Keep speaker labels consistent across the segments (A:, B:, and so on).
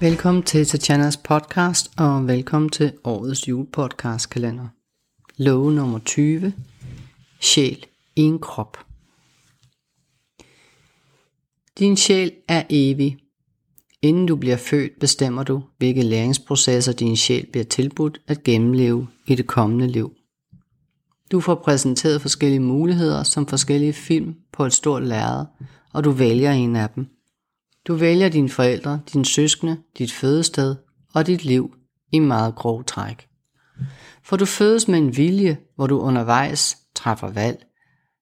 A: Velkommen til Tatjanas podcast, og velkommen til årets julepodcastkalender. Love nummer 20. Sjæl i en krop. Din sjæl er evig. Inden du bliver født, bestemmer du, hvilke læringsprocesser din sjæl bliver tilbudt at gennemleve i det kommende liv. Du får præsenteret forskellige muligheder som forskellige film på et stort lærred, og du vælger en af dem – du vælger dine forældre, dine søskende, dit fødested og dit liv i meget grov træk. For du fødes med en vilje, hvor du undervejs træffer valg.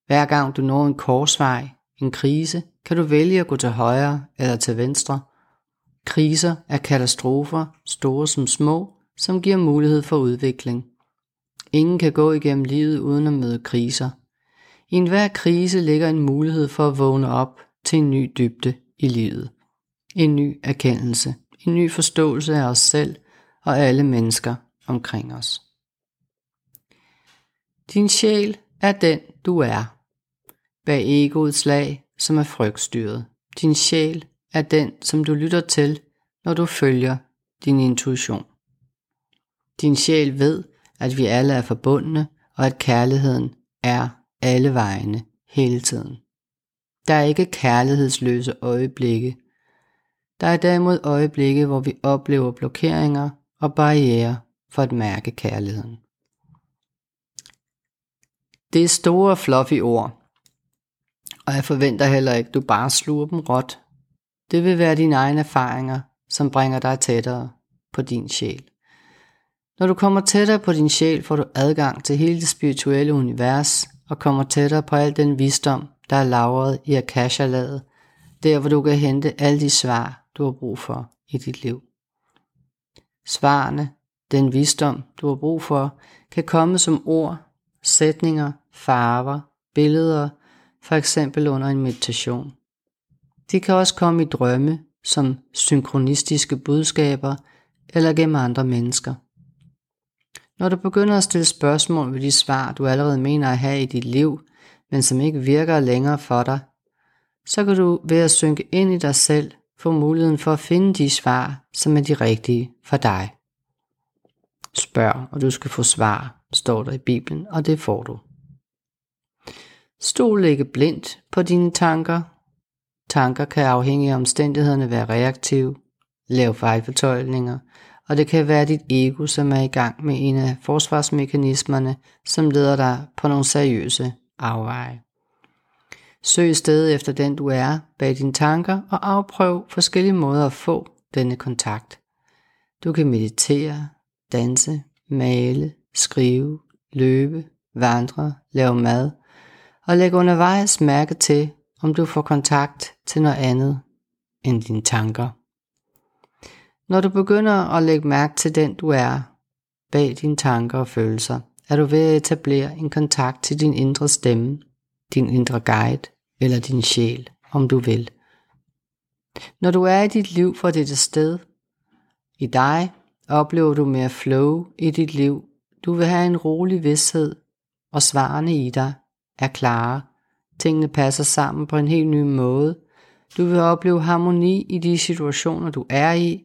A: Hver gang du når en korsvej, en krise, kan du vælge at gå til højre eller til venstre. Kriser er katastrofer, store som små, som giver mulighed for udvikling. Ingen kan gå igennem livet uden at møde kriser. I enhver krise ligger en mulighed for at vågne op til en ny dybde i livet en ny erkendelse, en ny forståelse af os selv og alle mennesker omkring os. Din sjæl er den, du er. Bag egoets slag, som er frygtstyret. Din sjæl er den, som du lytter til, når du følger din intuition. Din sjæl ved, at vi alle er forbundne, og at kærligheden er alle vegne hele tiden. Der er ikke kærlighedsløse øjeblikke, der er derimod øjeblikke, hvor vi oplever blokeringer og barriere for at mærke kærligheden. Det er store fluffy ord, og jeg forventer heller ikke, du bare sluger dem råt. Det vil være dine egne erfaringer, som bringer dig tættere på din sjæl. Når du kommer tættere på din sjæl, får du adgang til hele det spirituelle univers og kommer tættere på al den visdom, der er lagret i akasha der hvor du kan hente alle de svar, du har brug for i dit liv. Svarene, den visdom, du har brug for, kan komme som ord, sætninger, farver, billeder, for eksempel under en meditation. De kan også komme i drømme, som synkronistiske budskaber eller gennem andre mennesker. Når du begynder at stille spørgsmål ved de svar, du allerede mener at have i dit liv, men som ikke virker længere for dig, så kan du ved at synke ind i dig selv få muligheden for at finde de svar, som er de rigtige for dig. Spørg, og du skal få svar, står der i Bibelen, og det får du. Stol ikke blindt på dine tanker. Tanker kan afhængig af omstændighederne være reaktive, lave fejlfortolkninger, og det kan være dit ego, som er i gang med en af forsvarsmekanismerne, som leder dig på nogle seriøse afveje. Søg stedet efter den du er bag dine tanker og afprøv forskellige måder at få denne kontakt. Du kan meditere, danse, male, skrive, løbe, vandre, lave mad og lægge undervejs mærke til, om du får kontakt til noget andet end dine tanker. Når du begynder at lægge mærke til den du er bag dine tanker og følelser, er du ved at etablere en kontakt til din indre stemme, din indre guide, eller din sjæl, om du vil. Når du er i dit liv for dette sted, i dig, oplever du mere flow i dit liv. Du vil have en rolig vidshed, og svarene i dig er klare. Tingene passer sammen på en helt ny måde. Du vil opleve harmoni i de situationer, du er i.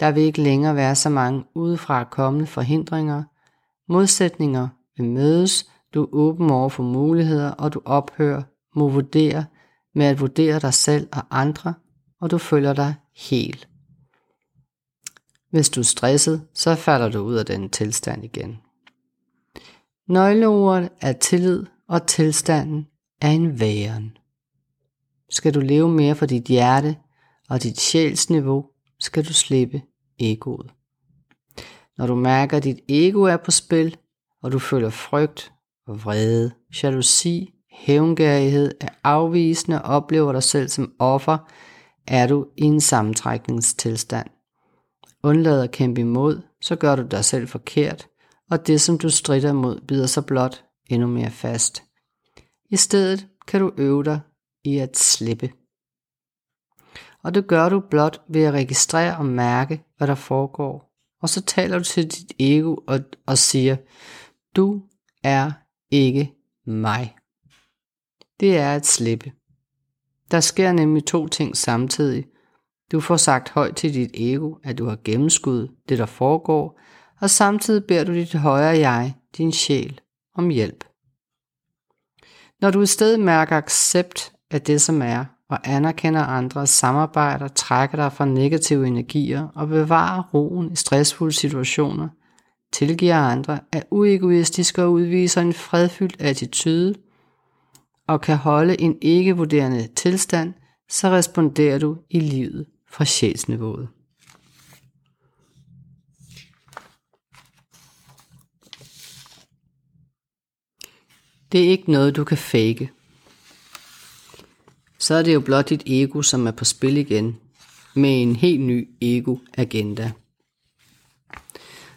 A: Der vil ikke længere være så mange udefra kommende forhindringer. Modsætninger vil mødes. Du er åben over for muligheder, og du ophører må vurdere med at vurdere dig selv og andre, og du føler dig helt. Hvis du er stresset, så falder du ud af den tilstand igen. Nøgleordet er tillid, og tilstanden er en væren. Skal du leve mere for dit hjerte og dit sjælsniveau, skal du slippe egoet. Når du mærker, at dit ego er på spil, og du føler frygt og vrede, jalousi hævngærighed, er afvisende og oplever dig selv som offer, er du i en sammentrækningstilstand. Undlad at kæmpe imod, så gør du dig selv forkert, og det som du strider mod bider sig blot endnu mere fast. I stedet kan du øve dig i at slippe. Og det gør du blot ved at registrere og mærke, hvad der foregår. Og så taler du til dit ego og, og siger, du er ikke mig det er at slippe. Der sker nemlig to ting samtidig. Du får sagt højt til dit ego, at du har gennemskud det, der foregår, og samtidig beder du dit højere jeg, din sjæl, om hjælp. Når du i stedet mærker accept af det, som er, og anerkender andres samarbejder, trækker dig fra negative energier og bevarer roen i stressfulde situationer, tilgiver andre, er uegoistisk og udviser en fredfyldt attitude, og kan holde en ikke-vurderende tilstand, så responderer du i livet fra sjælsniveauet. Det er ikke noget, du kan fake. Så er det jo blot dit ego, som er på spil igen, med en helt ny ego-agenda.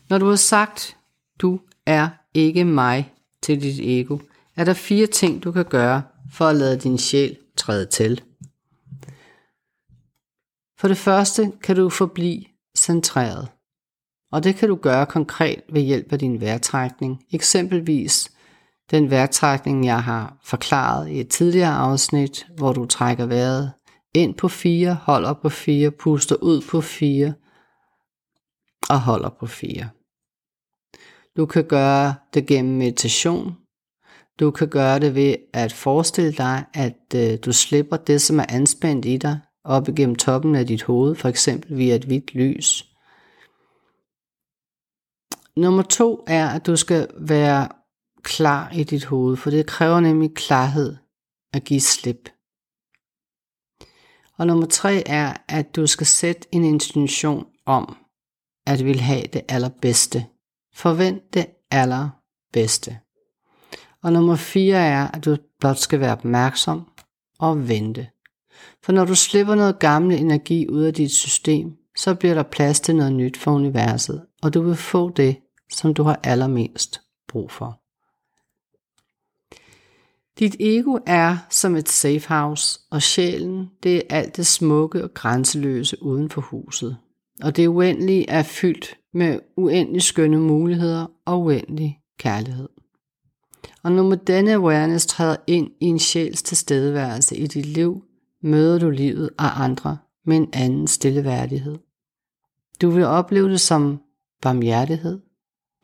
A: Når du har sagt, du er ikke mig til dit ego, er der fire ting, du kan gøre for at lade din sjæl træde til. For det første kan du forblive centreret. Og det kan du gøre konkret ved hjælp af din vejrtrækning. Eksempelvis den vejrtrækning, jeg har forklaret i et tidligere afsnit, hvor du trækker vejret ind på 4, holder på 4, puster ud på 4 og holder på 4. Du kan gøre det gennem meditation. Du kan gøre det ved at forestille dig, at øh, du slipper det, som er anspændt i dig, op igennem toppen af dit hoved, for eksempel via et hvidt lys. Nummer to er, at du skal være klar i dit hoved, for det kræver nemlig klarhed at give slip. Og nummer tre er, at du skal sætte en intention om, at vil have det allerbedste. Forvent det allerbedste. Og nummer fire er, at du blot skal være opmærksom og vente. For når du slipper noget gammel energi ud af dit system, så bliver der plads til noget nyt for universet, og du vil få det, som du har allermest brug for. Dit ego er som et safe house, og sjælen, det er alt det smukke og grænseløse uden for huset. Og det uendelige er fyldt med uendelig skønne muligheder og uendelig kærlighed. Og når med denne awareness træder ind i en sjæls tilstedeværelse i dit liv, møder du livet af andre med en anden stille værdighed. Du vil opleve det som barmhjertighed.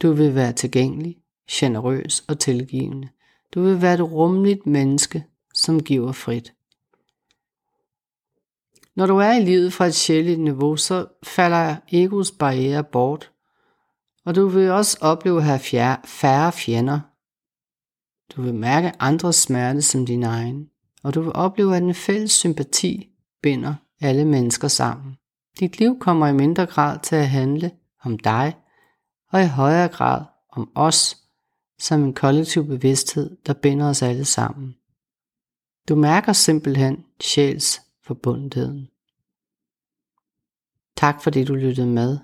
A: Du vil være tilgængelig, generøs og tilgivende. Du vil være et rummeligt menneske, som giver frit. Når du er i livet fra et sjældent niveau, så falder egos barriere bort, og du vil også opleve at have færre fjender. Du vil mærke andres smerte som din egen, og du vil opleve, at en fælles sympati binder alle mennesker sammen. Dit liv kommer i mindre grad til at handle om dig, og i højere grad om os, som en kollektiv bevidsthed, der binder os alle sammen. Du mærker simpelthen sjæls forbundetheden. Tak fordi du lyttede med.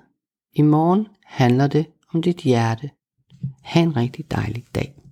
A: I morgen handler det om dit hjerte. Ha' en rigtig dejlig dag.